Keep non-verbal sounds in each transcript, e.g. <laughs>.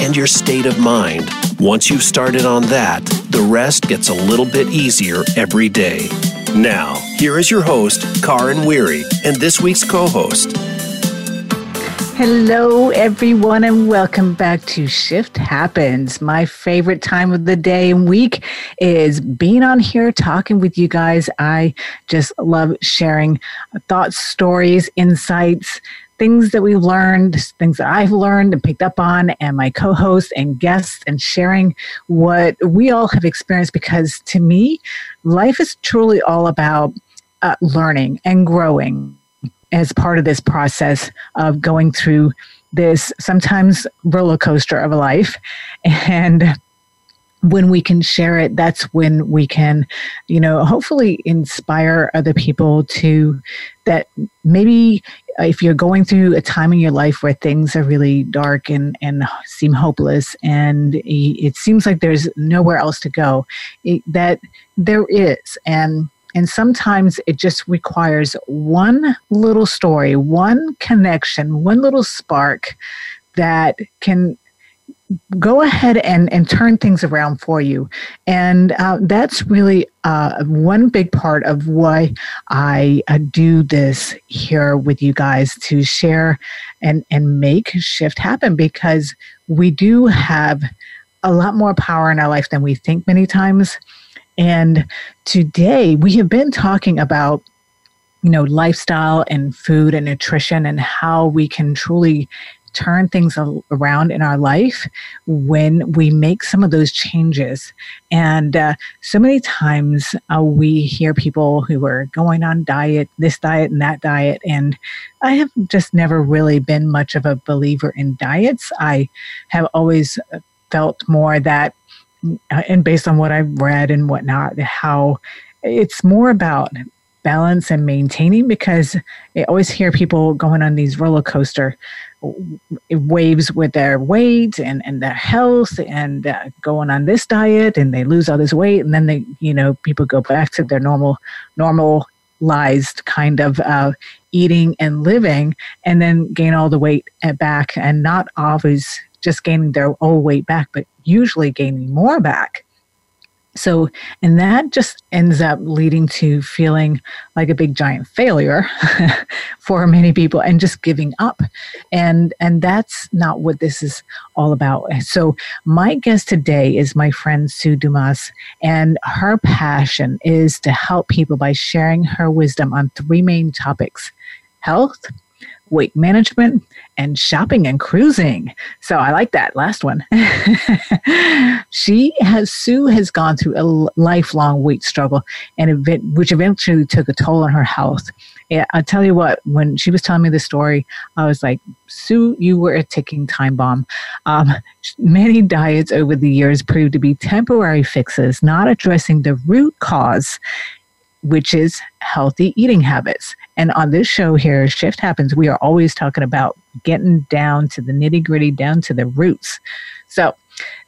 and your state of mind. Once you've started on that, the rest gets a little bit easier every day. Now, here is your host, Karin Weary, and this week's co host, Hello, everyone, and welcome back to Shift Happens. My favorite time of the day and week is being on here talking with you guys. I just love sharing thoughts, stories, insights, things that we've learned, things that I've learned and picked up on, and my co hosts and guests, and sharing what we all have experienced because to me, life is truly all about uh, learning and growing as part of this process of going through this sometimes roller coaster of a life. And when we can share it, that's when we can, you know, hopefully inspire other people to that maybe Uh, if you're going through a time in your life where things are really dark and, and seem hopeless and it seems like there's nowhere else to go, it, that there is. And and sometimes it just requires one little story, one connection, one little spark that can go ahead and, and turn things around for you. And uh, that's really uh, one big part of why I uh, do this here with you guys to share and, and make shift happen because we do have a lot more power in our life than we think many times. And today we have been talking about you know lifestyle and food and nutrition and how we can truly turn things around in our life when we make some of those changes. And uh, so many times uh, we hear people who are going on diet, this diet and that diet. And I have just never really been much of a believer in diets. I have always felt more that and based on what I've read and whatnot, how it's more about balance and maintaining because I always hear people going on these roller coaster waves with their weight and, and their health and uh, going on this diet and they lose all this weight and then they you know people go back to their normal normalized kind of uh, eating and living and then gain all the weight back and not always just gaining their old weight back, but usually gaining more back. So, and that just ends up leading to feeling like a big giant failure <laughs> for many people and just giving up. And, and that's not what this is all about. So, my guest today is my friend Sue Dumas, and her passion is to help people by sharing her wisdom on three main topics health, weight management, and shopping and cruising. So I like that last one. <laughs> she has Sue has gone through a lifelong weight struggle, and event, which eventually took a toll on her health. Yeah, I tell you what, when she was telling me the story, I was like, Sue, you were a ticking time bomb. Um, <laughs> many diets over the years proved to be temporary fixes, not addressing the root cause which is healthy eating habits. And on this show here, Shift Happens, we are always talking about getting down to the nitty gritty, down to the roots. So,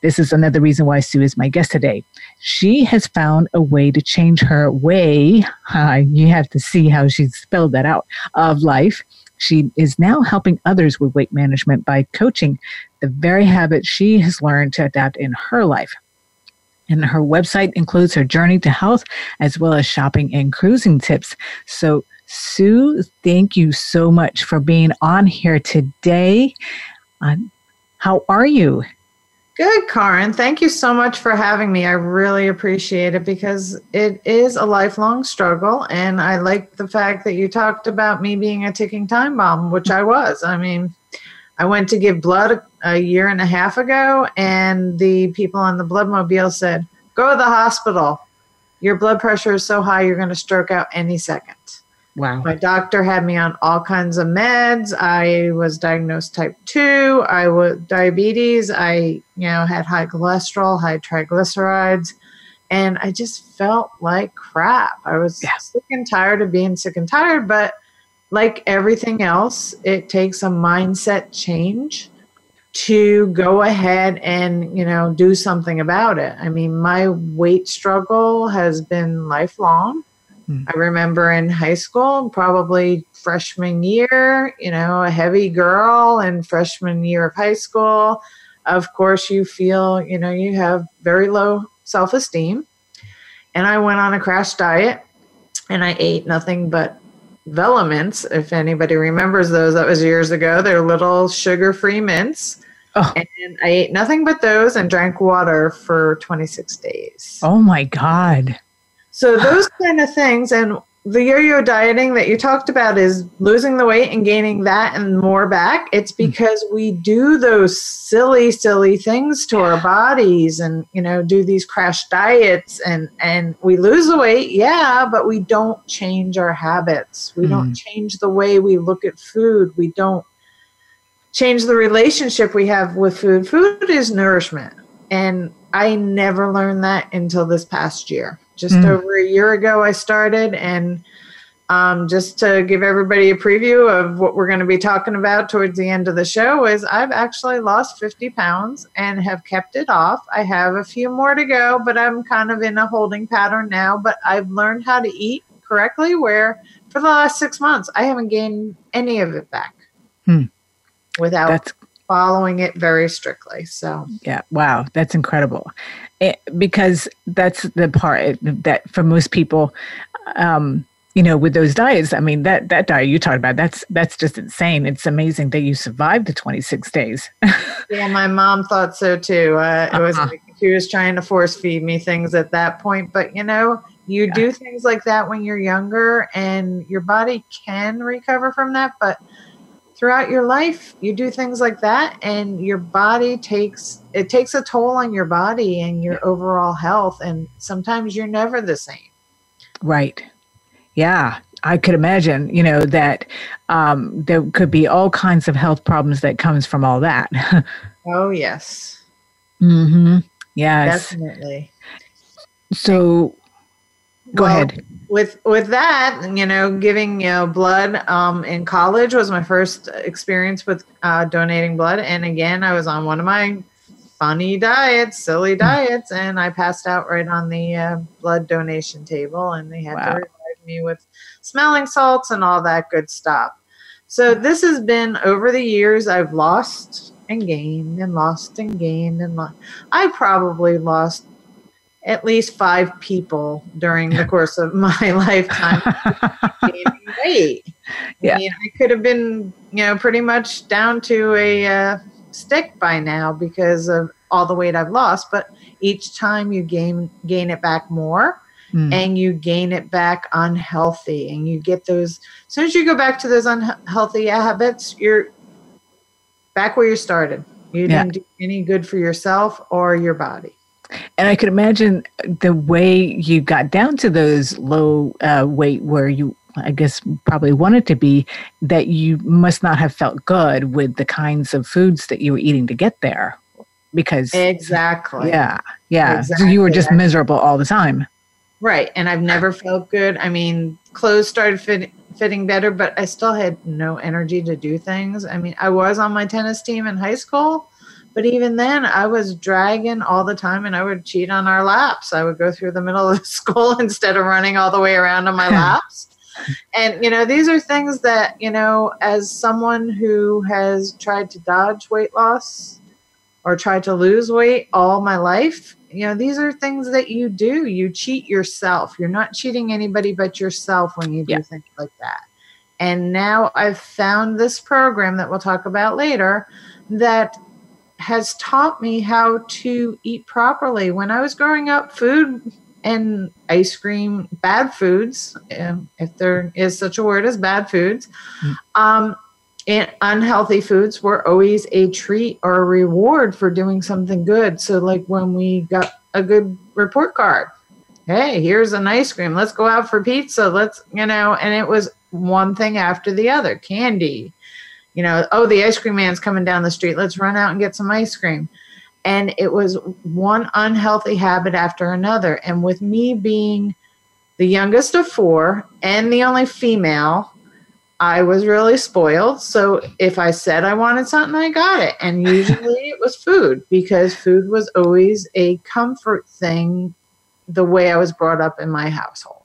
this is another reason why Sue is my guest today. She has found a way to change her way. Uh, you have to see how she spelled that out of life. She is now helping others with weight management by coaching the very habits she has learned to adapt in her life. And her website includes her journey to health as well as shopping and cruising tips. So, Sue, thank you so much for being on here today. Uh, how are you? Good, Karin. Thank you so much for having me. I really appreciate it because it is a lifelong struggle. And I like the fact that you talked about me being a ticking time bomb, which I was. I mean, I went to give blood a year and a half ago, and the people on the bloodmobile said, Go to the hospital. Your blood pressure is so high, you're going to stroke out any second. Wow. My doctor had me on all kinds of meds. I was diagnosed type 2. I was diabetes. I, you know, had high cholesterol, high triglycerides, and I just felt like crap. I was Yeah. sick and tired of being sick and tired, but like everything else, it takes a mindset change to go ahead and, you know, do something about it. I mean, my weight struggle has been lifelong. Hmm. I remember in high school, probably freshman year, you know, a heavy girl in freshman year of high school. Of course, you feel, you know, you have very low self esteem. And I went on a crash diet and I ate nothing but Velamints. If anybody remembers those, that was years ago. They're little sugar free mints. Oh. And I ate nothing but those and drank water for 26 days. Oh my God. So those kind of things and the yo-yo dieting that you talked about is losing the weight and gaining that and more back. It's hmm. because we do those silly, silly things to our bodies and you know do these crash diets and and we lose the weight, yeah, but we don't change our habits. We don't hmm. change the way we look at food. We don't change the relationship we have with food. Food is nourishment. And I never learned that until this past year. Just Mm. over a year ago, I started. And um, just to give everybody a preview of what we're going to be talking about towards the end of the show, is I've actually lost 50 pounds and have kept it off. I have a few more to go, but I'm kind of in a holding pattern now. But I've learned how to eat correctly, where for the last six months, I haven't gained any of it back Hmm. without That's following it very strictly. So, Yeah, wow, that's incredible. It, because that's the part that for most people, um, you know, with those diets, I mean, that that diet you talked about, that's that's just insane. It's amazing that you survived the 26 days. <laughs> yeah, my mom thought so too. Uh, It was Uh-huh. like she was trying to force feed me things at that point. But, you know, you do things like that when you're younger and your body can recover from that. But throughout your life, you do things like that and your body takes it takes a toll on your body and your overall health. And sometimes you're never the same. right. Yeah, I could imagine, you know, that um, there could be all kinds of health problems that comes from all that. <laughs> Oh, yes. mm-hmm. Yes. Definitely. So go Well, ahead. with with that you know giving you know blood um, in college was my first experience with uh, donating blood and again i was on one of my funny diets silly diets and i passed out right on the uh, blood donation table and they had Wow. to revive me with smelling salts and all that good stuff so this has been over the years i've lost and gained and lost and gained and lo- i probably lost at least five people during the course of <laughs> my lifetime <laughs> gaining weight. Yeah. I mean, I could have been, you know, pretty much down to a uh, stick by now because of all the weight I've lost. But each time you gain gain it back more, Mm. and you gain it back unhealthy, and you get those. As soon as you go back to those unhealthy habits, you're back where you started. You Yeah. didn't do any good for yourself or your body. And I could imagine the way you got down to those low uh, weight where you, I guess, probably wanted to be, that you must not have felt good with the kinds of foods that you were eating to get there. Because, Exactly. yeah, yeah. So you were just miserable all the time. Right. And I've never felt good. I mean, clothes started fit, fitting better, but I still had no energy to do things. I mean, I was on my tennis team in high school, but even then I was dragging all the time and I would cheat on our laps. I would go through the middle of the <laughs> school instead of running all the way around on my <laughs> laps. And, you know, these are things that, you know, as someone who has tried to dodge weight loss or tried to lose weight all my life, you know, these are things that you do. You cheat yourself. You're not cheating anybody but yourself when you do Yeah. things like that. And now I've found this program that we'll talk about later that has taught me how to eat properly. When I was growing up, food and ice cream, bad foods, um, if there is such a word as bad foods, Mm. um, and unhealthy foods were always a treat or a reward for doing something good. So, like when we got a good report card, hey, here's an ice cream. Let's go out for pizza. Let's, you know, and it was one thing after the other candy you know oh the ice cream man's coming down the street let's run out and get some ice cream and it was one unhealthy habit after another and with me being the youngest of four and the only female I was really spoiled. So if I said I wanted something, I got it. And <laughs> usually it was food because food was always a comfort thing the way I was brought up in my household.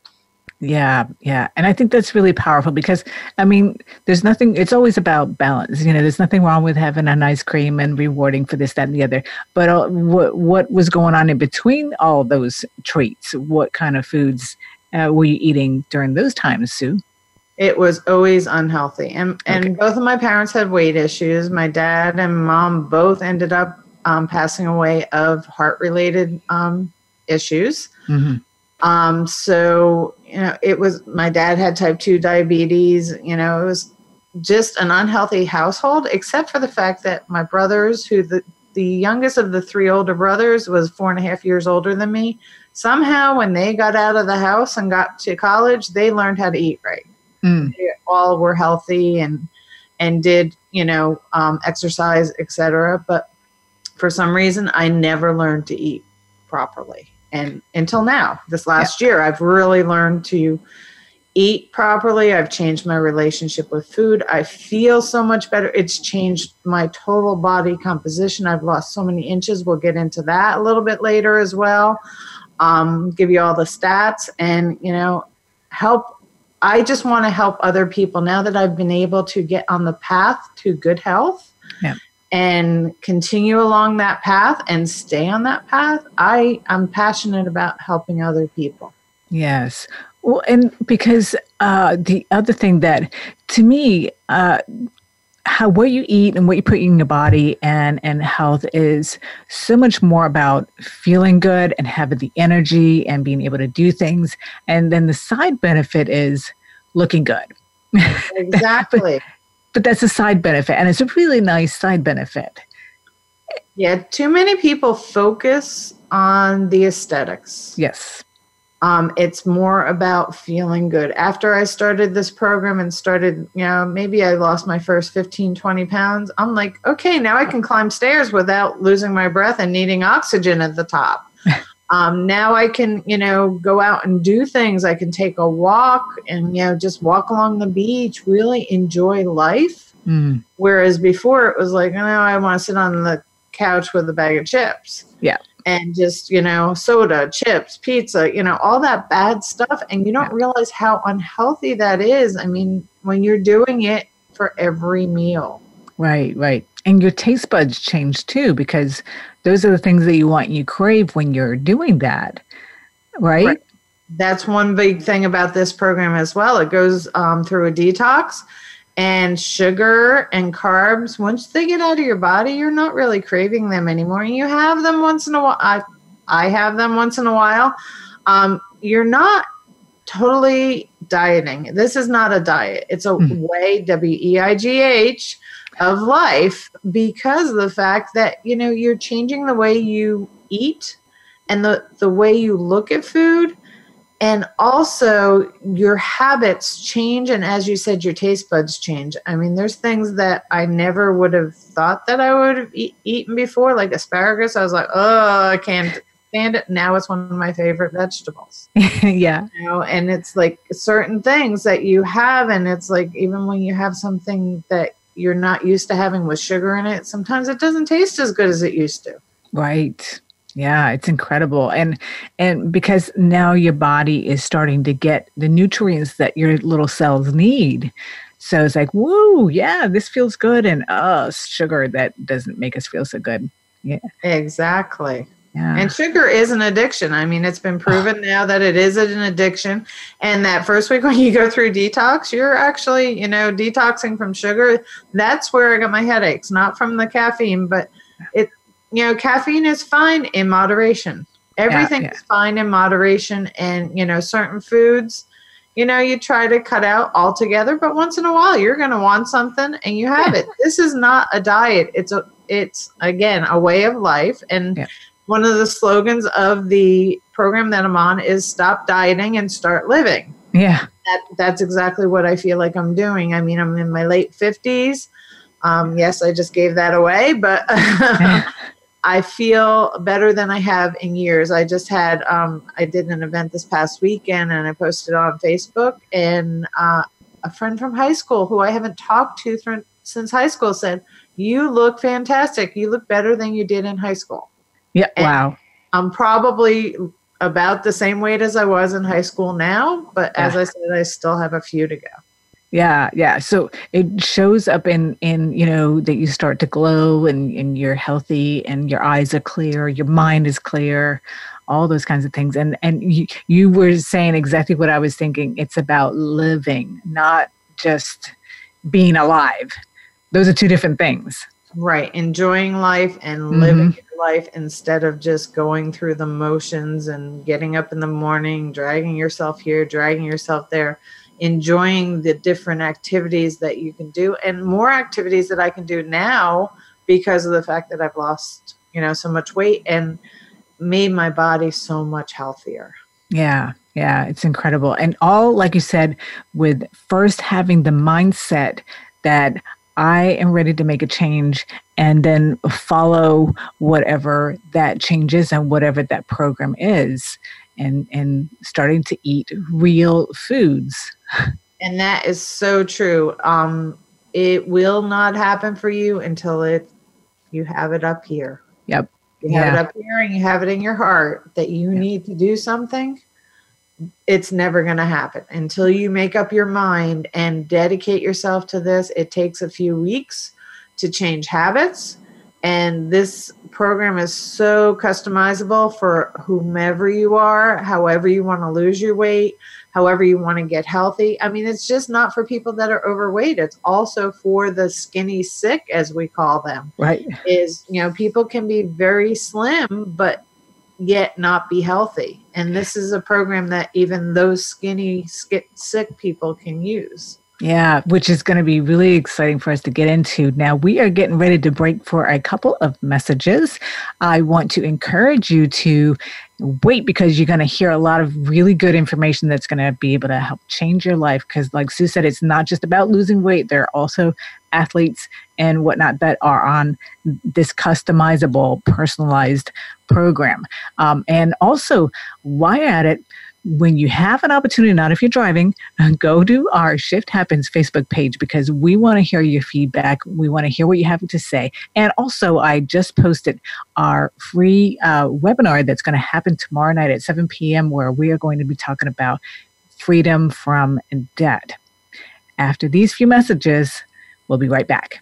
Yeah, yeah. And I think that's really powerful because, I mean, there's nothing, it's always about balance. You know, there's nothing wrong with having an ice cream and rewarding for this, that, and the other. But uh, what, what was going on in between all those treats? What kind of foods uh, were you eating during those times, Sue? It was always unhealthy. And, and okay. both of my parents had weight issues. My dad and mom both ended up um, passing away of heart related um, issues. Mm-hmm. Um, so, you know, it was my dad had type 2 diabetes. You know, it was just an unhealthy household, except for the fact that my brothers, who the, the youngest of the three older brothers was four and a half years older than me, somehow when they got out of the house and got to college, they learned how to eat right. Mm. They all were healthy and and did you know um, exercise, etc. But for some reason, I never learned to eat properly and until now this last yeah. year i've really learned to eat properly. I've changed my relationship with food. I feel so much better. It's changed my total body composition. I've lost so many inches. We'll get into that a little bit later as well. Um, give you all the stats and you know help. I just want to help other people now that i've been able to get on the path to good health. Yeah and continue along that path and stay on that path, I I'm passionate about helping other people. Yes. Well, and because uh, the other thing that to me, uh, how what you eat and what you put in your body and and health is so much more about feeling good and having the energy and being able to do things and then the side benefit is looking good <laughs> exactly but that's a side benefit and it's a really nice side benefit. Yeah too many people focus on the aesthetics. Yes. Um, it's more about feeling good. After i started this program and started you know maybe i lost my first 15 20 pounds i'm like okay now i can climb stairs without losing my breath and needing oxygen at the top um, now I can, you know, go out and do things. I can take a walk and, you know, just walk along the beach, really enjoy life. Mm. Whereas before it was like, oh, I want to sit on the couch with a bag of chips. Yeah. And just, you know, soda, chips, pizza, you know, all that bad stuff. And you don't yeah. realize how unhealthy that is. I mean, when you're doing it for every meal. Right, right. And your taste buds change too because those are the things that you want and you crave when you're doing that right, right. that's one big thing about this program as well. It goes um, through a detox and sugar and carbs. Once they get out of your body you're not really craving them anymore. You have them once in a while i, I have them once in a while. Um, you're not totally dieting. This is not a diet. It's a mm-hmm. way w-e-i-g-h of life because of the fact that you know you're changing the way you eat and the the way you look at food. And also your habits change. And as you said your taste buds change. I mean there's things that i never would have thought that i would have e- eaten before like asparagus. I was like oh i can't stand it. Now it's one of my favorite vegetables. <laughs> Yeah. You know and it's like certain things that you have. And it's like even when you have something that you're not used to having with sugar in it, sometimes it doesn't taste as good as it used to. Right. Yeah, it's incredible. And and because now your body is starting to get the nutrients that your little cells need. So it's like, whoa, yeah, this feels good. And uh sugar that doesn't make us feel so good. Yeah. Exactly. Yeah. And sugar is an addiction. I mean, it's been proven <sighs> now that it is an addiction. And that first week <laughs> when you go through detox, you're actually, you know, detoxing from sugar. That's where I got my headaches, not from the caffeine, but it, you know, caffeine is fine in moderation. Everything yeah, yeah. is fine in moderation. And, you know, certain foods, you know, you try to cut out altogether, but once in a while you're going to want something and you have it. This is not a diet. It's a, it's again, a way of life. And, one of the slogans of the program that I'm on is stop dieting and start living. Yeah. That, that's exactly what I feel like I'm doing. I mean, I'm in my late 50s. Um, yes, I just gave that away, but <laughs> I feel better than I have in years. I just had, um, I did an event this past weekend and I posted on Facebook, and uh, a friend from high school who I haven't talked to th- since high school said, You look fantastic. You look better than you did in high school. Yeah. And wow. I'm probably about the same weight as I was in high school now, but yeah. as I said, I still have a few to go. Yeah, yeah. So it shows up in in you know that you start to glow and and you're healthy and your eyes are clear, your mind is clear, all those kinds of things. And and you you were saying exactly what I was thinking. It's about living, not just being alive. Those are two different things. Right, enjoying life and mm-hmm. living life instead of just going through the motions and getting up in the morning, dragging yourself here, dragging yourself there enjoying the different activities that you can do and more activities that I can do now because of the fact that I've lost, you know, so much weight and made my body so much healthier. Yeah. Yeah, it's incredible. And all like you said with first having the mindset that I am ready to make a change and then follow whatever that change is and whatever that program is and and starting to eat real foods and that is so true um it will not happen for you until it you have it up here yep you have yeah. it up here and you have it in your heart that you yep. need to do something it's never going to happen until you make up your mind and dedicate yourself to this it takes a few weeks to change habits and this program is so customizable for whomever you are, however you want to lose your weight, however you want to get healthy. I mean, it's just not for people that are overweight. It's also for the skinny sick, as we call them. Right. Is, you know, people can be very slim, but yet not be healthy. And this is a program that even those skinny, sick people can use. Yeah, which is going to be really exciting for us to get into. Now, we are getting ready to break for a couple of messages. I want to encourage you to wait because you're going to hear a lot of really good information that's going to be able to help change your life. Because, like Sue said, it's not just about losing weight, there are also athletes and whatnot that are on this customizable, personalized program. Um, and also, why at it? When you have an opportunity, not if you're driving, <laughs> go to our Shift Happens Facebook page because we want to hear your feedback. We want to hear what you have to say. And also, I just posted our free uh, webinar that's going to happen tomorrow night at 7 p.m., where we are going to be talking about freedom from debt. After these few messages, we'll be right back.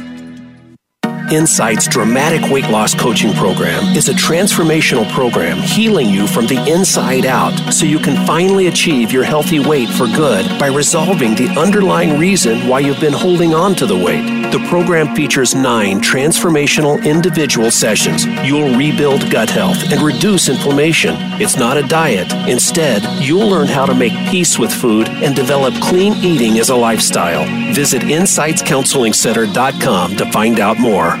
Insight's dramatic weight loss coaching program is a transformational program healing you from the inside out so you can finally achieve your healthy weight for good by resolving the underlying reason why you've been holding on to the weight. The program features nine transformational individual sessions. You'll rebuild gut health and reduce inflammation. It's not a diet. Instead, you'll learn how to make peace with food and develop clean eating as a lifestyle. Visit InsightsCounselingCenter.com to find out more.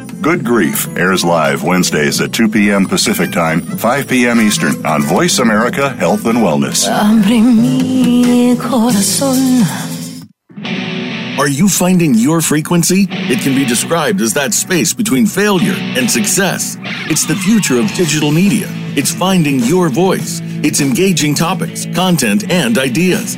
Good Grief airs live Wednesdays at 2 p.m. Pacific Time, 5 p.m. Eastern on Voice America Health and Wellness. Are you finding your frequency? It can be described as that space between failure and success. It's the future of digital media. It's finding your voice. It's engaging topics, content, and ideas.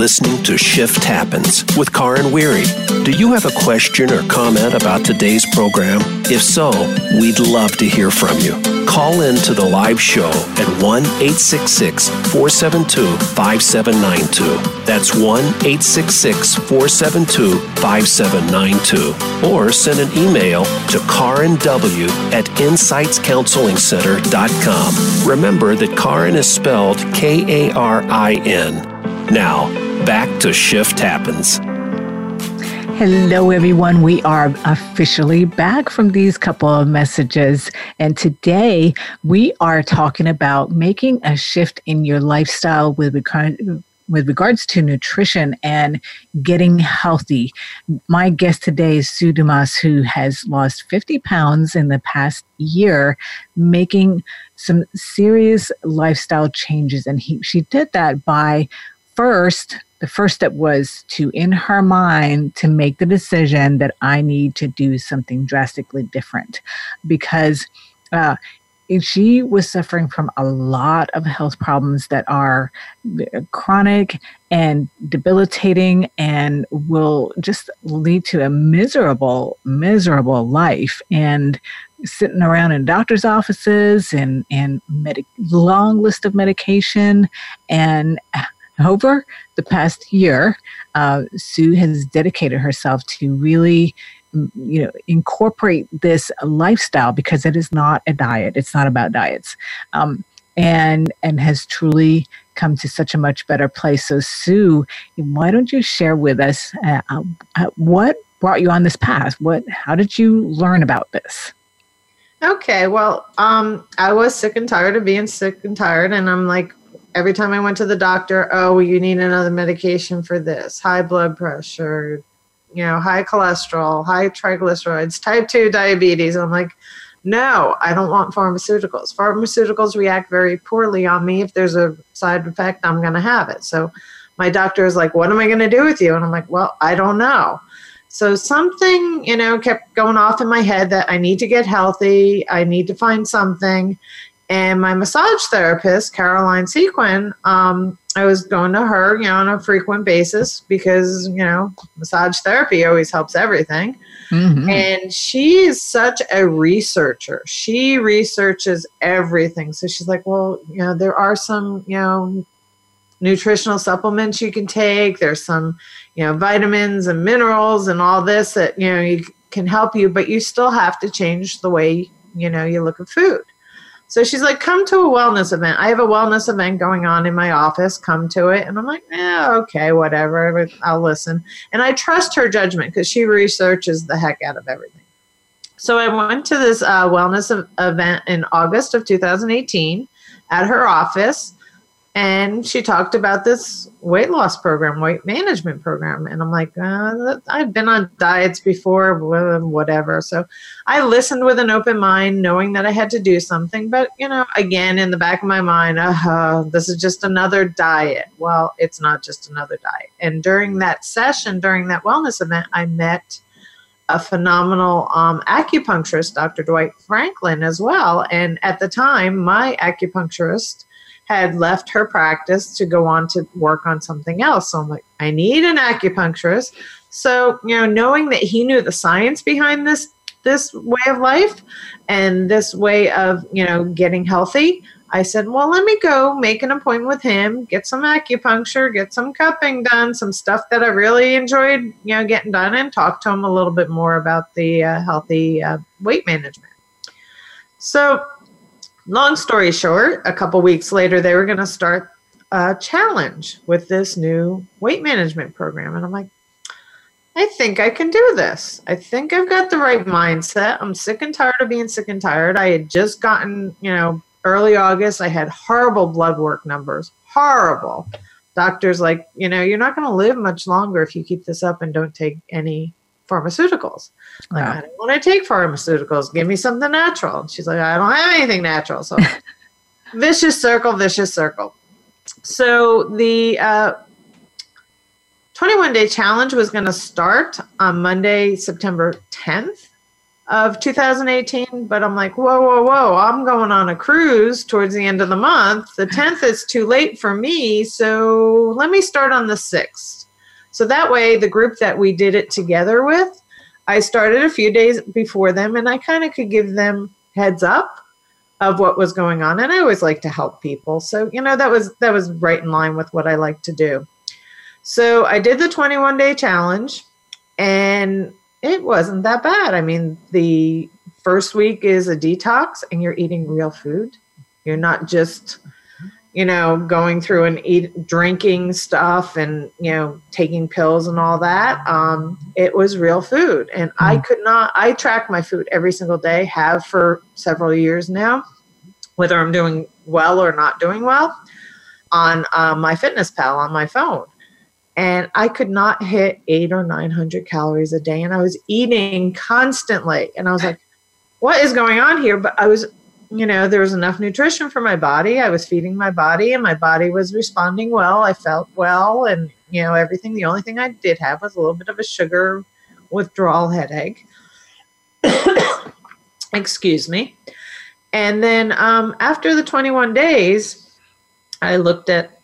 Listening to Shift Happens with Karin Weary. Do you have a question or comment about today's program? If so, we'd love to hear from you. Call in to the live show at 1 866 472 5792. That's 1 866 472 5792. Or send an email to Karin W at insightscounselingcenter.com. Remember that Karin is spelled K A R I N. Now, back to Shift Happens. Hello, everyone. We are officially back from these couple of messages. And today we are talking about making a shift in your lifestyle with with regards to nutrition and getting healthy. My guest today is Sue Dumas, who has lost 50 pounds in the past year, making some serious lifestyle changes. And he, she did that by first, the first step was to, in her mind, to make the decision that I need to do something drastically different because uh, she was suffering from a lot of health problems that are chronic and debilitating and will just lead to a miserable, miserable life. And sitting around in doctor's offices and and med- long list of medication and over the past year, uh, Sue has dedicated herself to really you know incorporate this lifestyle because it is not a diet. It's not about diets. Um, and and has truly come to such a much better place. So sue why don't you share with us uh, uh, what brought you on this path? What how did you learn about this? Okay well um, i was sick and tired of being sick and tired and i'm like every time I went to the doctor, oh, you need another medication for this, high blood pressure, you know, high cholesterol, high triglycerides, type 2 diabetes. I'm like, no, I don't want pharmaceuticals. Pharmaceuticals react very poorly on me. If there's a side effect, I'm going to have it. So my doctor is like, what am I going to do with you? And I'm like, well, I don't know. So something, you know, kept going off in my head that I need to get healthy. I need to find something. And my massage therapist, Caroline Sequin, um, I was going to her, you know, on a frequent basis because, you know, massage therapy always helps everything. Mm-hmm. And she is such a researcher. She researches everything. So she's like, well, you know, there are some, you know, nutritional supplements you can take. There's some, you know, vitamins and minerals and all this that, you know, you can help you, but you still have to change the way, you know, you look at food. So she's like, come to a wellness event. I have a wellness event going on in my office. Come to it. And I'm like, yeah, okay, whatever. I'll listen. And I trust her judgment because she researches the heck out of everything. So I went to this uh, wellness event in August of 2018 at her office and she talked about this weight loss program, weight management program. And I'm like, uh, I've been on diets before, whatever. So I listened with an open mind, knowing that I had to do something. But, you know, again, in the back of my mind, uh, this is just another diet. Well, it's not just another diet. And during that session, during that wellness event, I met a phenomenal um, acupuncturist, Dr. Dwight Franklin, as well. And at the time, my acupuncturist had left her practice to go on to work on something else. So I'm like, I need an acupuncturist. So, you know, knowing that he knew the science behind this this way of life and this way of, you know, getting healthy, I said, well, let me go make an appointment with him, get some acupuncture, get some cupping done, some stuff that I really enjoyed, you know, getting done, and talk to him a little bit more about the uh, healthy uh, weight management. So long story short, a couple weeks later, they were going to start a challenge with this new weight management program. And I'm like, I think I can do this. I think I've got the right mindset. I'm sick and tired of being sick and tired. I had just gotten, you know, early August, I had horrible blood work numbers, horrible. Doctors like, you know, you're not going to live much longer if you keep this up and don't take any pharmaceuticals. Like. I don't want to take pharmaceuticals. Give me something natural. And she's like, I don't have anything natural. So, <laughs> vicious circle, vicious circle. So, the uh, 21 day challenge was going to start on Monday, September 10th of 2018. But I'm like, whoa, whoa, whoa, I'm going on a cruise towards the end of the month. The 10th is too late for me. So let me start on the 6th. So that way, the group that we did it together with, I started a few days before them and I kind of could give them heads up of what was going on and I always like to help people. So, you know, that was that was right in line with what I like to do. So, I did the 21 day challenge and it wasn't that bad. I mean, the first week is a detox and you're eating real food. You're not just, you know, going through and eat drinking stuff and, you know, taking pills and all that. Um, it was real food. And I mm. could not, I track my food every single day, have for several years now, whether I'm doing well or not doing well on uh, MyFitnessPal on my phone and I could not hit eight or 900 calories a day. And I was eating constantly. And I was like, what is going on here? But I was, you know, there was enough nutrition for my body. I was feeding my body, and my body was responding well. I felt well, and, you know, everything. The only thing I did have was a little bit of a sugar withdrawal headache. <coughs> Excuse me. And then um, after the 21 days, I looked at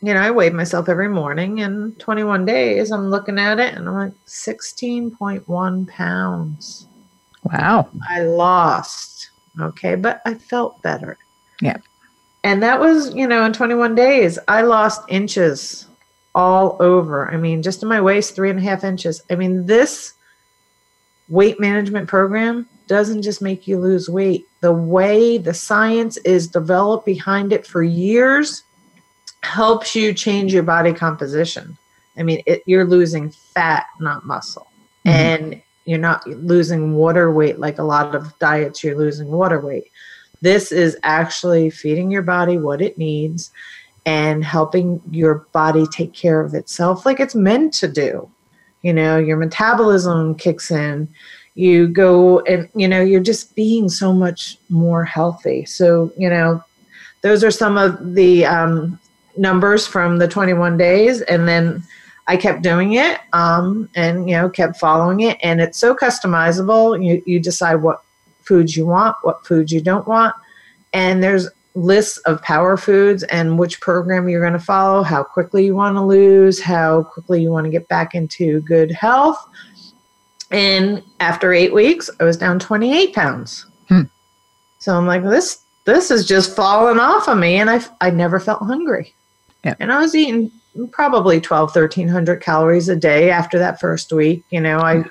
you know, I weighed myself every morning in 21 days. I'm looking at it and I'm like 16.1 pounds. Wow. I lost. Okay. But I felt better. Yeah. And that was, you know, in 21 days, I lost inches all over. I mean, just in my waist, three and a half inches. I mean, this weight management program doesn't just make you lose weight. The way the science is developed behind it for years helps you change your body composition. I mean, it, you're losing fat, not muscle. Mm-hmm. And you're not losing water weight like a lot of diets, you're losing water weight. This is actually feeding your body what it needs and helping your body take care of itself like it's meant to do. You know, your metabolism kicks in. You go and, you know, you're just being so much more healthy. So, you know, those are some of the um, numbers from the 21 days and then I kept doing it um, and you know kept following it and it's so customizable you, you decide what foods you want what foods you don't want and there's lists of power foods and which program you're going to follow how quickly you want to lose how quickly you want to get back into good health and after eight weeks i was down 28 pounds hmm. so i'm like this this is just falling off of me and i i never felt hungry. And I was eating probably 12, 1300 calories a day after that first week. You know, I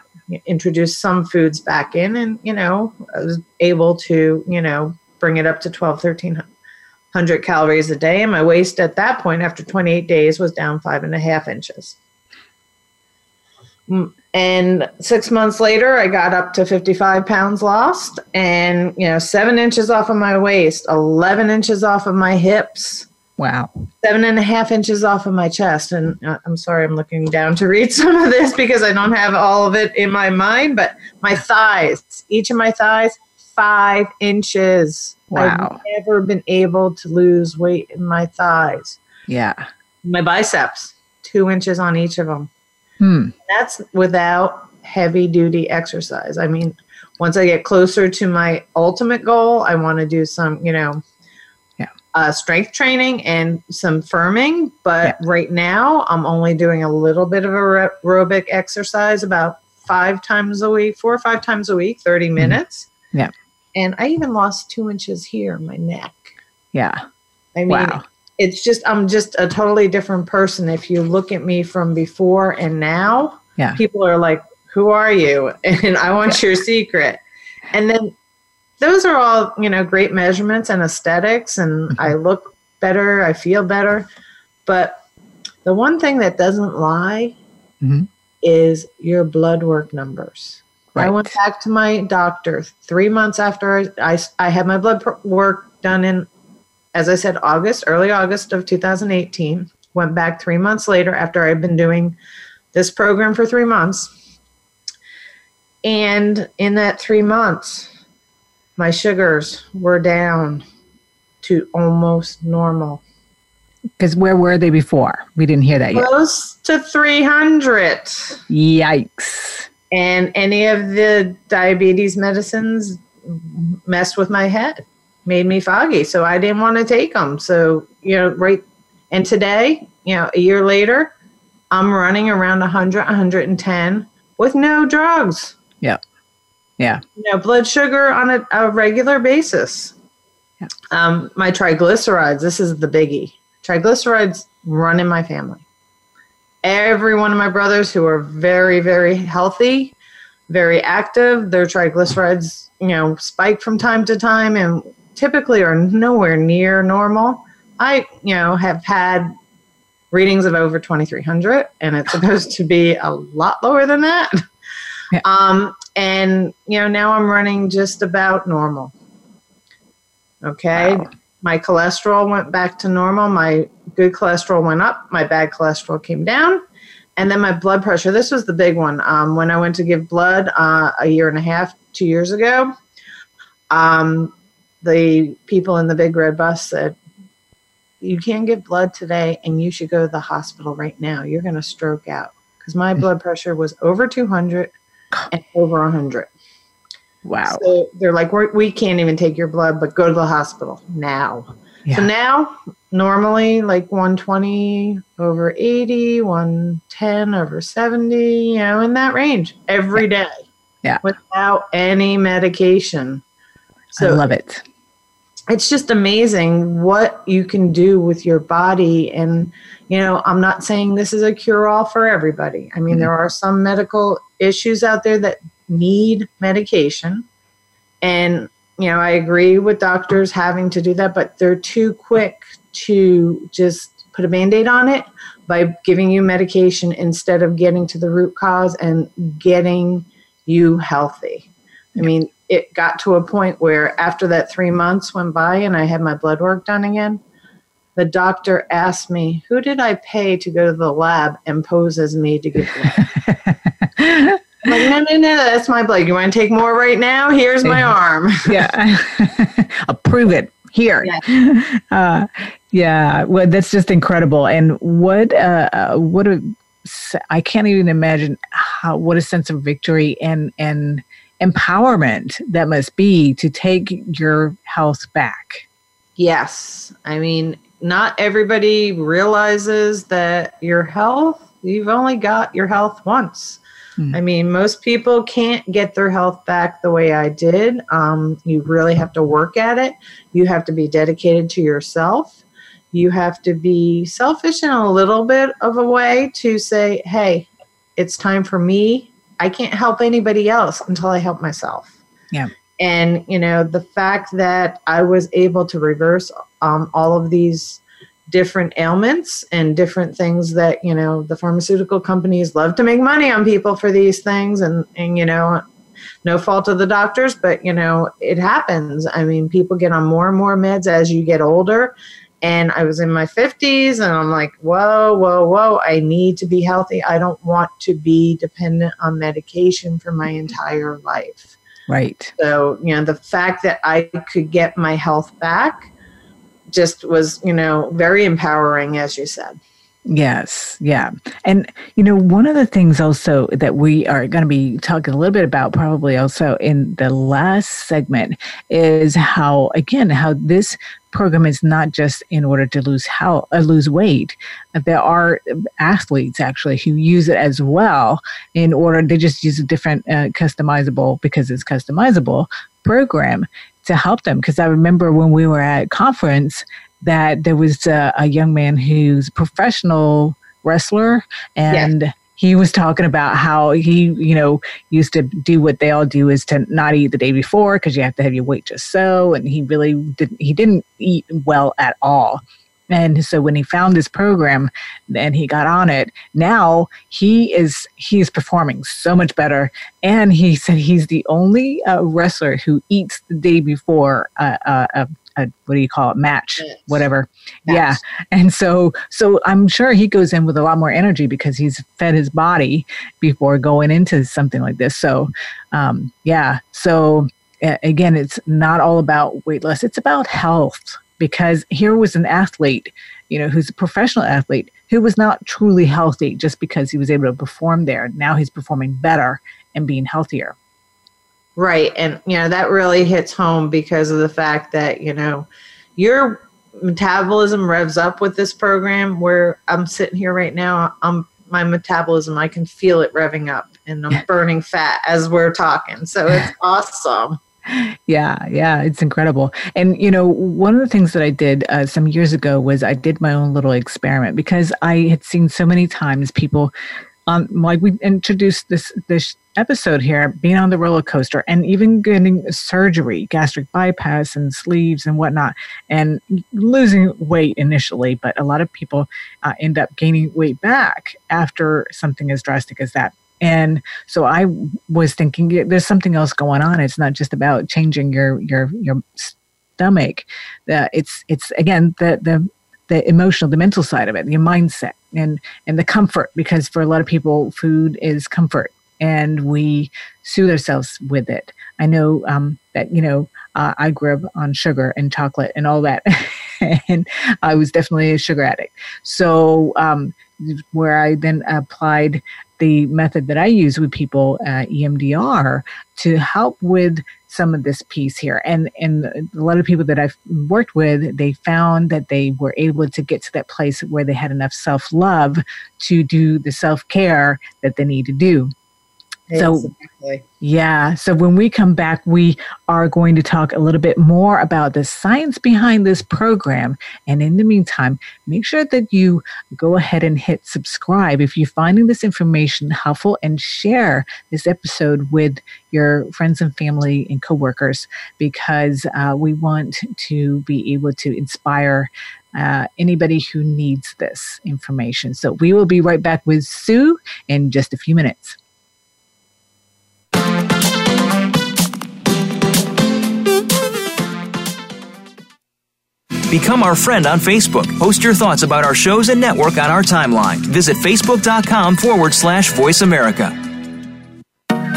introduced some foods back in and, you know, I was able to, you know, bring it up to 12, 1300 calories a day. And my waist at that point, after 28 days, was down five and a half inches. Mm, and six months later, I got up to 55 pounds lost and, you know, seven inches off of my waist, 11 inches off of my hips, Wow. Seven and a half inches off of my chest. And uh, I'm sorry, I'm looking down to read <laughs> some of this because I don't have all of it in my mind, but my thighs, each of my thighs, five inches. Wow. I've never been able to lose weight in my thighs. Yeah. My biceps, two inches on each of them. Hmm. That's without heavy duty exercise. I mean, once I get closer to my ultimate goal, I want to do some, you know, uh, strength training and some firming, but yeah. right now I'm only doing a little bit of aerobic exercise about five times a week, four or five times a week, 30 mm-hmm. minutes. Mm-hmm. Yeah. And I even lost two inches here in my neck. Yeah. I mean, wow. it's just, I'm just a totally different person. If you look at me from before and now, yeah. people are like, who are you? <laughs> And I want yeah. your secret. And then those are all you know great measurements and aesthetics and mm-hmm. i look better i feel better But the one thing that doesn't lie Mm-hmm. is your blood work numbers. I went back to my doctor three months after I, I, I had my blood work done in, as I said, August, early August of 2018. Went back three months later after I'd been doing this program for three months. And in that three months, my sugars were down to almost normal. Because where were they before? We didn't hear that yet. Close to 300. Yikes. and any of the diabetes medicines messed with my head made me foggy so i didn't want to take them so you know right and today you know a year later i'm running around 100 110 with no drugs Yeah. Yeah. you know blood sugar on a, a regular basis Yeah. um, my triglycerides this is the biggie triglycerides run in my family every one of my brothers who are very very healthy very active their triglycerides you know spike from time to time and typically are nowhere near normal i you know have had readings of over 2300 and it's supposed to be a lot lower than that Yeah. um and you know now i'm running just about normal. Okay? Wow. my cholesterol went back to normal. My good cholesterol went up. My bad cholesterol came down. And then my blood pressure. This was the big one. Um, when i went to give blood uh, a year and a half two years ago um, the people in the big red bus said you can't get blood today and you should go to the hospital right now. You're going to stroke out. Because my <laughs> blood pressure was over 200 and over 100 Wow. so they're like We're, we can't even take your blood but go to the hospital now so now, normally like 120 over 80, 110 over 70, you know, in that range every day. Yeah. Without any medication. I So love it. It's just amazing what you can do with your body. And, you know, I'm not saying this is a cure all for everybody. I mean, Mhm. there are some medical issues out there that need medication. And, you know, I agree with doctors having to do that, but they're too quick to just put a band aid on it by giving you medication instead of getting to the root cause and getting you healthy. I mean, it got to a point where after that three months went by and I had my blood work done again, the doctor asked me, Who did I pay to go to the lab and pose as me to get blood? <laughs> Like, no, no, no, that's my blood. You want to take more right now? Here's my Yeah. arm. <laughs> yeah. <laughs> Approve it here. Uh, yeah. Well, that's just incredible. And what, uh, uh, what a, I can't even imagine how, what a sense of victory and, and empowerment that must be to take your health back. Yes. I mean, not everybody realizes that your health, you've only got your health once. Hmm. I mean, most people can't get their health back the way I did. Um, you really have to work at it. You have to be dedicated to yourself. You have to be selfish in a little bit of a way to say, hey, it's time for me. I can't help anybody else until I help myself. Yeah. And, you know, the fact that I was able to reverse um, all of these different ailments and different things that, you know, the pharmaceutical companies love to make money on people for these things. And, and you know, no fault of the doctors, but, you know, it happens. I mean, people get on more and more meds as you get older. And I was in my 50s and I'm like, whoa, whoa, whoa, I need to be healthy. I don't want to be dependent on medication for my entire life. Right. So, you know, the fact that I could get my health back just was, you know, very empowering, as you said. Yes, yeah. And, you know, one of the things also that we are going to be talking a little bit about, probably also in the last segment, is how, again, how this program is not just in order to lose how uh, lose weight. There are athletes actually who use it as well in order. They just use a different uh, customizable because it's customizable program to help them. Because I remember when we were at conference that there was a, a young man who's a professional wrestler and he was talking about how he you know used to do what they all do is to not eat the day before because you have to have your weight just so and he really didn't he didn't eat well at all. And so when he found this program and he got on it now he is he is performing so much better. And he said he's the only uh, wrestler who eats the day before a, a, a, a what do you call it match yes. whatever match. yeah and so so i'm sure he goes in with a lot more energy because he's fed his body before going into something like this so um, yeah so again it's not all about weight loss it's about health because here was an athlete, you know, who's a professional athlete who was not truly healthy just because he was able to perform there. Now he's performing better and being healthier. Right. And, you know, that really hits home because of the fact that, you know, your metabolism revs up with this program where I'm sitting here right now. I'm my metabolism, I can feel it revving up and I'm <laughs> burning fat as we're talking. So it's <laughs> awesome yeah, yeah, it's incredible. And you know, one of the things that I did uh, some years ago was I did my own little experiment because I had seen so many times people um, like we introduced this this episode here, being on the roller coaster and even getting surgery, gastric bypass and sleeves and whatnot, and losing weight initially. But a lot of people uh, end up gaining weight back after something as drastic as that. And so I was thinking there's something else going on. It's not just about changing your your your stomach. Uh, it's it's again the the the emotional, the mental side of it, your mindset and and the comfort. Because for a lot of people, food is comfort, and we soothe ourselves with it. I know um, that you know uh, I grew up on sugar and chocolate and all that, <laughs> and I was definitely a sugar addict. So um, where I then applied the method that I use with people, uh, EMDR, to help with some of this piece here. And and a lot of people that I've worked with, they found that they were able to get to that place where they had enough self love to do the self care that they need to do. So, yeah. So, when we come back, we are going to talk a little bit more about the science behind this program. And in the meantime, make sure that you go ahead and hit subscribe if you're finding this information helpful and share this episode with your friends and family and coworkers because uh, we want to be able to inspire uh, anybody who needs this information. So, we will be right back with Sue in just a few minutes. Become our friend on Facebook. Post your thoughts about our shows and network on our timeline. Visit facebook.com forward slash voice America.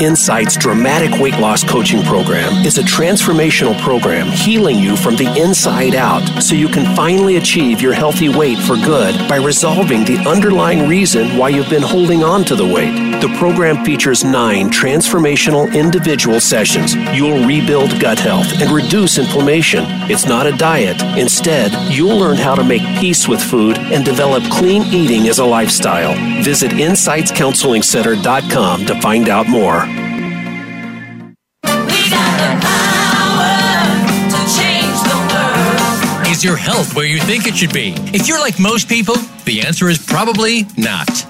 Insight's dramatic weight loss coaching program is a transformational program healing you from the inside out so you can finally achieve your healthy weight for good by resolving the underlying reason why you've been holding on to the weight. The program features nine transformational individual sessions. You'll rebuild gut health and reduce inflammation. It's not a diet. Instead, you'll learn how to make peace with food and develop clean eating as a lifestyle. Visit InsightsCounselingCenter.com to find out more. Is your health where you think it should be? If you're like most people, the answer is probably not.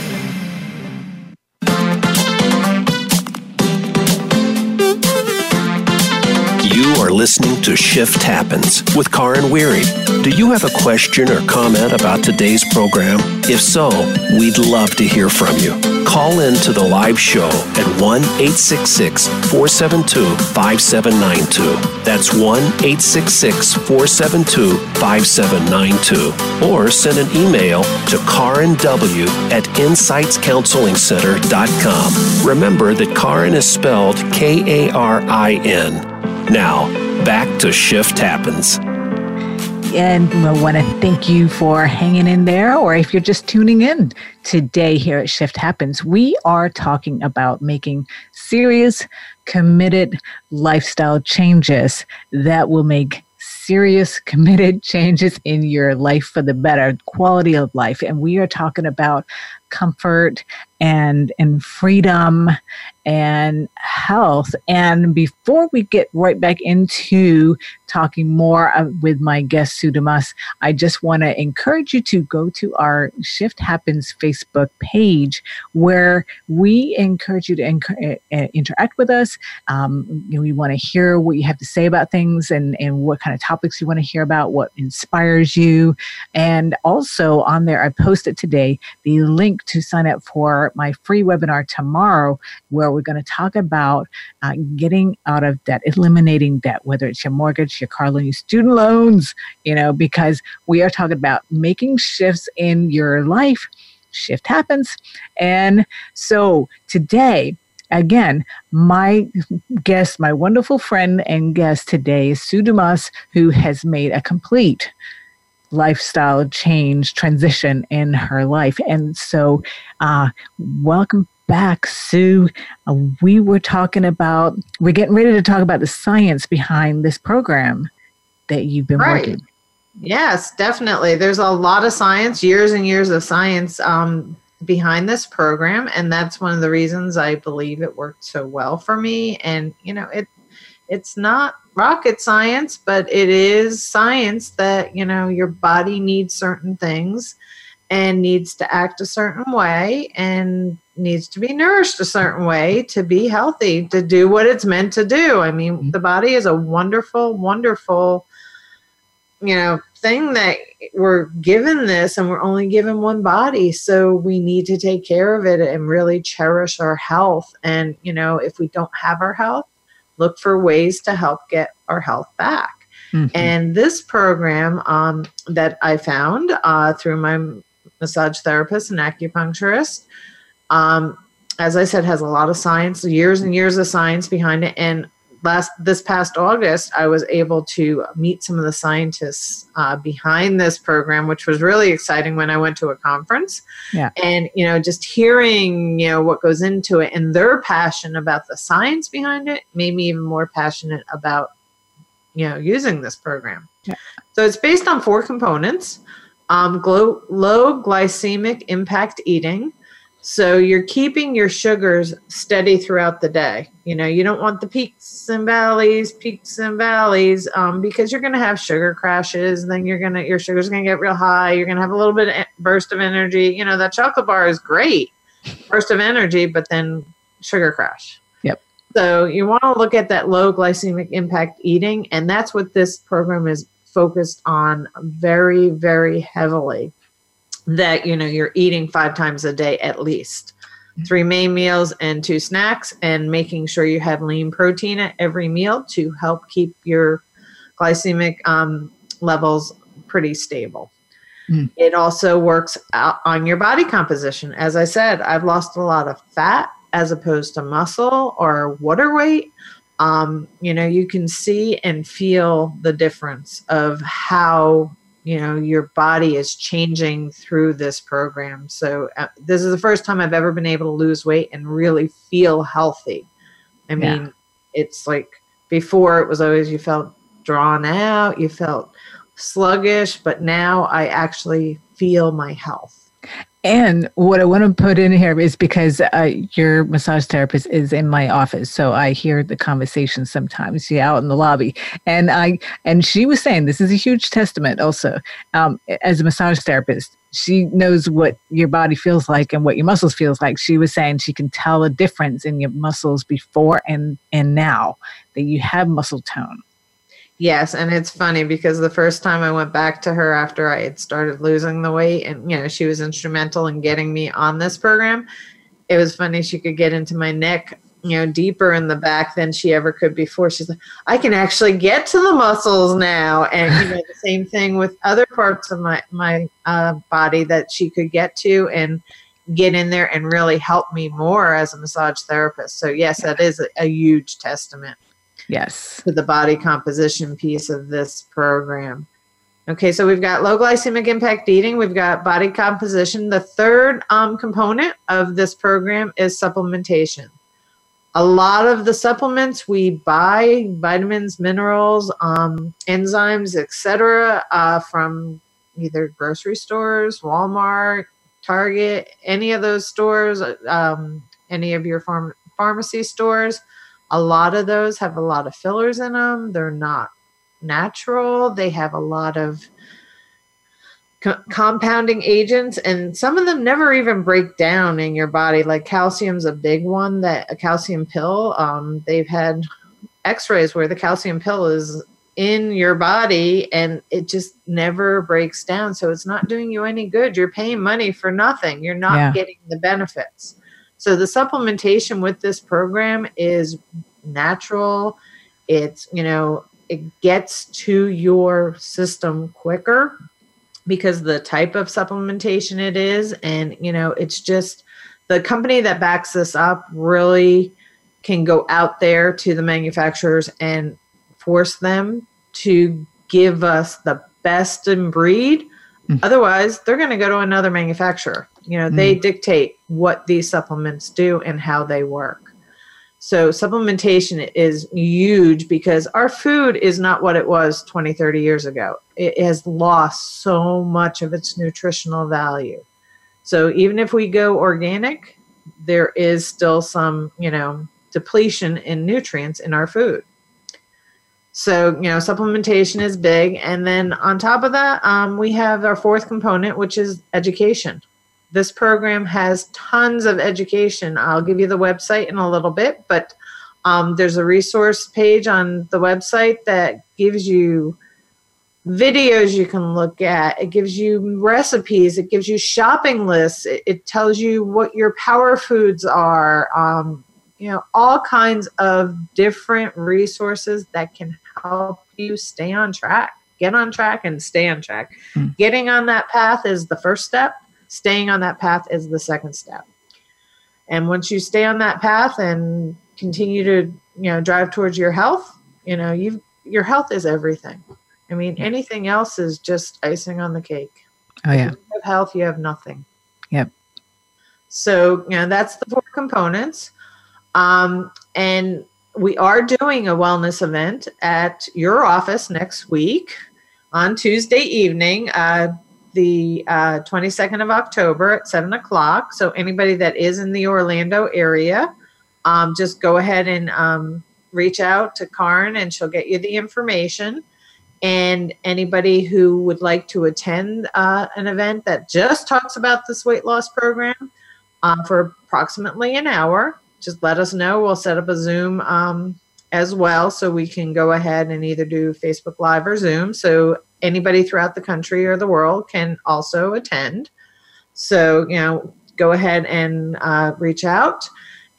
Listening to Shift Happens with Karin Weary. Do you have a question or comment about today's program? If so, we'd love to hear from you. Call in to the live show at 1 866 472 5792. That's 1 866 472 5792. Or send an email to Karin W at insightscounselingcenter.com. Remember that Karin is spelled K A R I N. Now, back to Shift Happens. And I want to thank you for hanging in there, or if you're just tuning in today here at Shift Happens, we are talking about making serious, committed lifestyle changes that will make serious, <laughs> committed changes in your life for the better, quality of life. And we are talking about comfort and and freedom and health. And before we get right back into talking more with my guest Sue Damas, I just want to encourage you to go to our Shift Happens Facebook page, where we encourage you to inc- uh, interact with us. Um, you know, we want to hear what you have to say about things and and what kind of topics you want to hear about, what inspires you, and also on there I posted today the link to sign up for my free webinar tomorrow, where we're going to talk about uh, getting out of debt, eliminating debt, whether it's your mortgage, your car loan, your student loans, you know, because we are talking about making shifts in your life. Shift happens. And so today, again, my guest, my wonderful friend and guest today is Sue Damas, who has made a complete lifestyle change transition in her life. And so, uh, welcome back, Sue. Uh, we were talking about, we're getting ready to talk about the science behind this program that you've been right. working. Yes, definitely. There's a lot of science, years and years of science um, behind this program, and that's one of the reasons I believe it worked so well for me. And you know, it it's not rocket science, but it is science that, you know, your body needs certain things and needs to act a certain way and needs to be nourished a certain way to be healthy, to do what it's meant to do. I mean, mm-hmm. the body is a wonderful, wonderful, you know, thing that we're given this and we're only given one body. So we need to take care of it and really cherish our health. And, you know, if we don't have our health, look for ways to help get our health back. Mm-hmm. And this program um, that I found uh, through my massage therapist and acupuncturist, um, as I said, has a lot of science, years and years of science behind it. And last this past August, I was able to meet some of the scientists uh, behind this program, which was really exciting when I went to a conference. Yeah. And you know, just hearing you know what goes into it and their passion about the science behind it made me even more passionate about you know using this program. Yeah. So it's based on four components: um, glow, low glycemic impact eating so you're keeping your sugars steady throughout the day. You know, you don't want the peaks and valleys, peaks and valleys, um, because you're going to have sugar crashes. Then you're going to, your sugar's going to get real high. You're going to have a little bit of burst of energy. You know, that chocolate bar is great, burst of energy, but then sugar crash. Yep. So you want to look at that low glycemic impact eating. And that's what this program is focused on very, very heavily that you know you're eating five times a day at least mm-hmm. three main meals and two snacks and making sure you have lean protein at every meal to help keep your glycemic um, levels pretty stable mm. it also works on your body composition as i said i've lost a lot of fat as opposed to muscle or water weight um, you know you can see and feel the difference of how you know your body is changing through this program. So uh, this is the first time i've ever been able to lose weight and really feel healthy. I mean yeah. it's like before it was always you felt drawn out you felt sluggish but now i actually feel my health and what I want to put in here is because uh, your massage therapist is in my office, so I hear the conversation sometimes. She's out in the lobby, and I and she was saying this is a huge testament. Also, um, as a massage therapist, she knows what your body feels like and what your muscles feels like. She was saying she can tell a difference in your muscles before and and now that you have muscle tone. Yes, and it's funny because the first time I went back to her after I had started losing the weight, and you know, she was instrumental in getting me on this program. It was funny she could get into my neck, you know, deeper in the back than she ever could before. She's like, I can actually get to the muscles now, and you know, the same thing with other parts of my my uh, body that she could get to and get in there and really help me more as a massage therapist. So yes, that is a, a huge testament. Yes. To the body composition piece of this program. Okay, so we've got low glycemic impact eating, we've got body composition. The third um, component of this program is supplementation. A lot of the supplements we buy, vitamins, minerals, um, enzymes, etc., uh, from either grocery stores, Walmart, Target, any of those stores, um, any of your farm- pharmacy stores a lot of those have a lot of fillers in them. They're not natural. They have a lot of co- compounding agents, and some of them never even break down in your body. Like calcium's a big one. That a calcium pill. Um, they've had X-rays where the calcium pill is in your body and it just never breaks down. So it's not doing you any good. You're paying money for nothing. You're not yeah. getting the benefits. So the supplementation with this program is natural. It's, you know, it gets to your system quicker because the type of supplementation it is and you know it's just the company that backs this up really can go out there to the manufacturers and force them to give us the best in breed mm. otherwise they're going to go to another manufacturer you know, mm. they dictate what these supplements do and how they work. So supplementation is huge because our food is not what it was 20, 30 years ago. It has lost so much of its nutritional value. So even if we go organic, there is still some, you know, depletion in nutrients in our food. So, you know, supplementation is big. And then on top of that, um, we have our fourth component, which is education. This program has tons of education. I'll give you the website in a little bit, but um, there's a resource page on the website that gives you videos you can look at. It gives you recipes. It gives you shopping lists. It, it tells you what your power foods are. Um, you know, all kinds of different resources that can help you stay on track. Get on track and stay on track. Mm. Getting on that path is the first step staying on that path is the second step. And once you stay on that path and continue to, you know, drive towards your health, you know, you your health is everything. I mean, anything else is just icing on the cake. Oh yeah. If you have health, you have nothing. Yep. So, you know, that's the four components. Um, and we are doing a wellness event at your office next week on Tuesday evening. Uh, the uh, 22nd of October at 7 o'clock. So, anybody that is in the Orlando area, um, just go ahead and um, reach out to Karin and she'll get you the information. And anybody who would like to attend uh, an event that just talks about this weight loss program uh, for approximately an hour, just let us know. We'll set up a Zoom um, as well so we can go ahead and either do Facebook Live or Zoom. So anybody throughout the country or the world can also attend. So, you know, go ahead and uh, reach out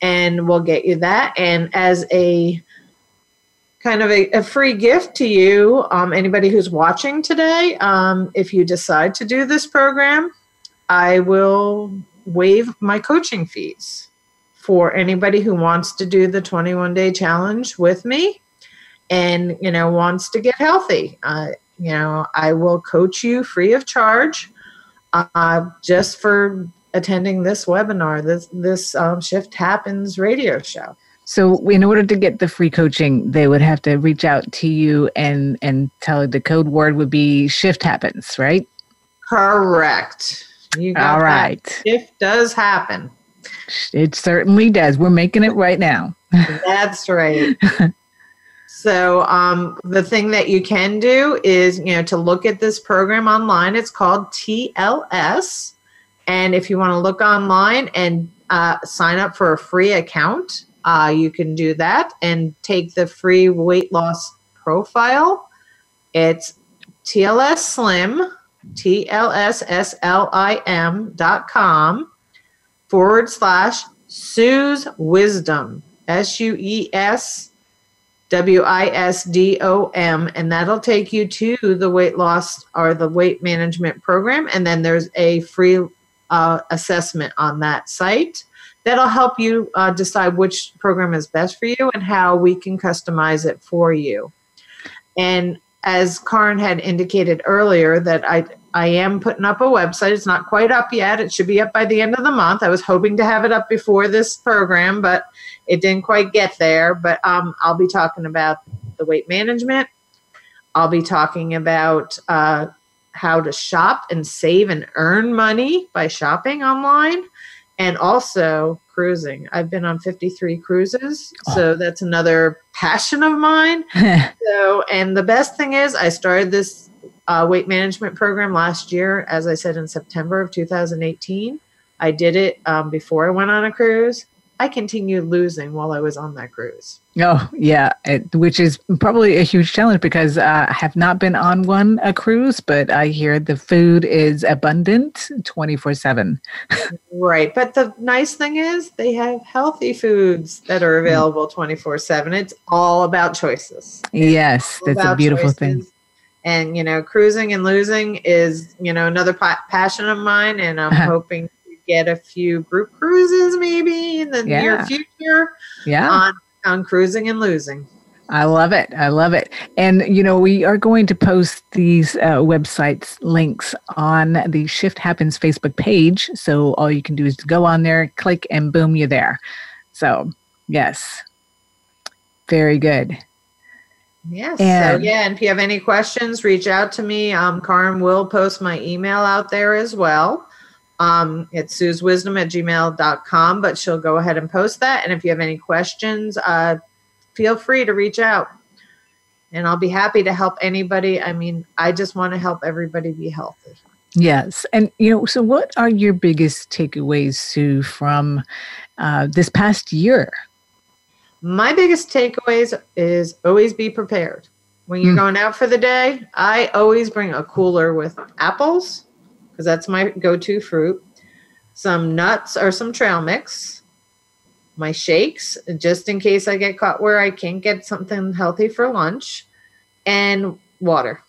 and we'll get you that. And as a kind of a, a free gift to you, um, anybody who's watching today, um, if you decide to do this program, I will waive my coaching fees for anybody who wants to do the 21 day challenge with me and you know wants to get healthy uh, you know, I will coach you free of charge uh, just for attending this webinar, this this um, Shift Happens radio show. So, in order to get the free coaching, they would have to reach out to you and and tell the code word would be Shift Happens, right? Correct. You got All right. That. Shift does happen. It certainly does. We're making it right now. <laughs> That's right. So um, the thing that you can do is, you know, to look at this program online. It's called TLS, and if you want to look online and uh, sign up for a free account, uh, you can do that and take the free weight loss profile It's TLS Slim, T L S S L I M dot com forward slash Sue's Wisdom, S U E S W I S D O M, and that'll take you to the weight loss or the weight management program. And then there's a free uh, assessment on that site that'll help you uh, decide which program is best for you and how we can customize it for you. And as Karin had indicated earlier, that I I am putting up a website. It's not quite up yet. It should be up by the end of the month. I was hoping to have it up before this program, but it didn't quite get there. But um, I'll be talking about the weight management. I'll be talking about uh, how to shop and save and earn money by shopping online and also cruising. I've been on 53 cruises, oh. so that's another passion of mine. <laughs> so, and the best thing is, I started this uh, weight management program last year, as I said in September of 2018. I did it um, before I went on a cruise. I continued losing while I was on that cruise. Oh, yeah, it, which is probably a huge challenge because uh, I have not been on one a cruise, but I hear the food is abundant 24 7. <laughs> Right. But the nice thing is they have healthy foods that are available 24 7. It's all about choices. Yes, that's a beautiful choices. thing and you know cruising and losing is you know another pa- passion of mine and i'm <laughs> hoping to get a few group cruises maybe in the yeah. near future yeah on, on cruising and losing I love it. I love it. And, you know, we are going to post these uh, websites links on the Shift Happens Facebook page. So all you can do is go on there, click, and boom, you're there. So, yes, very good. Yes. And, so yeah, and if you have any questions, reach out to me. Um, Karin will post my email out there as well. Um, it's sue'swisdom at gmail.com, but she'll go ahead and post that. And if you have any questions, uh, feel free to reach out. And I'll be happy to help anybody. I mean, I just want to help everybody be healthy. Yes. And, you know, so what are your biggest takeaways, Sue, from uh, this past year? My biggest takeaways is always be prepared. When you're mm. going out for the day, I always bring a cooler with apples because that's my go-to fruit, some nuts or some trail mix, my shakes just in case I get caught where I can't get something healthy for lunch, and water.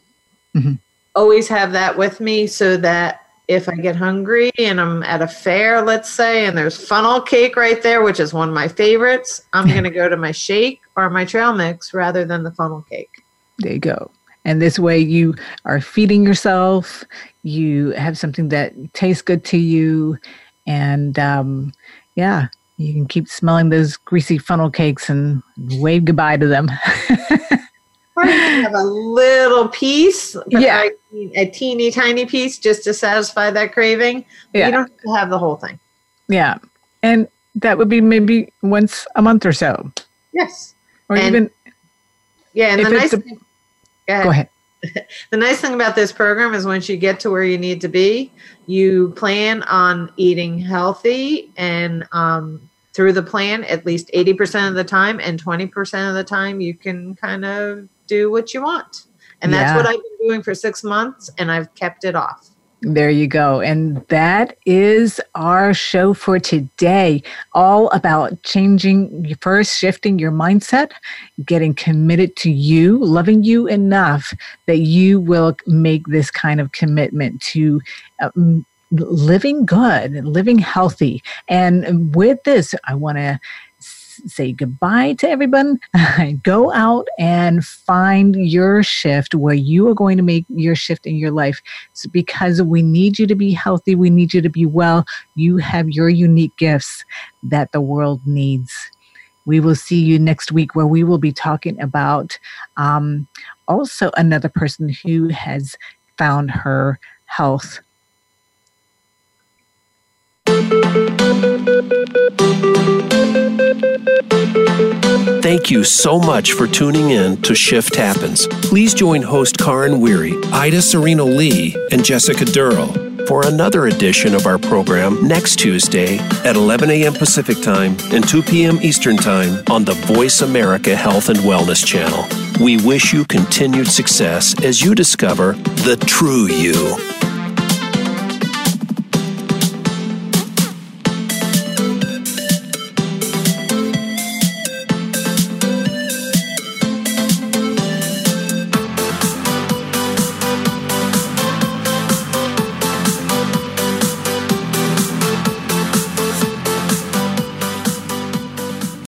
Mm-hmm. Always have that with me so that if I get hungry and I'm at a fair, let's say, and there's funnel cake right there, which is one of my favorites, I'm going to go to my shake or my trail mix rather than the funnel cake. There you go. And this way you are feeding yourself, you have something that tastes good to you, and um, yeah, you can keep smelling those greasy funnel cakes and wave goodbye to them. <laughs> or have a little piece, yeah. a teeny tiny piece just to satisfy that craving. Yeah. You don't have to have the whole thing. Yeah. And that would be maybe once a month or so. Yes. Or and, even. Yeah. And the nice a, thing, go ahead. <laughs> the nice thing about this program is once you get to where you need to be, you plan on eating healthy and um, through the plan at least 80% of the time and 20% of the time you can kind of do what you want. And that's yeah. what I've been doing for six months, and I've kept it off. There you go. And that is our show for today. All about changing, first shifting your mindset, getting committed to you, loving you enough that you will make this kind of commitment to. Uh, living good, living healthy. And with this, I want to say goodbye to everyone. <laughs> Go out and find your shift where you are going to make your shift in your life. It's because we need you to be healthy. We need you to be well. You have your unique gifts that the world needs. We will see you next week where we will be talking about um, also another person who has found her health Thank you so much for tuning in to Shift Happens. Please join host Karin Weary, Ida Sereno Lee, and Jessica Durrell for another edition of our program next Tuesday at 11 a.m. Pacific Time and 2 p.m. Eastern Time on the Voice America Health and Wellness Channel. We wish you continued success as you discover the true you.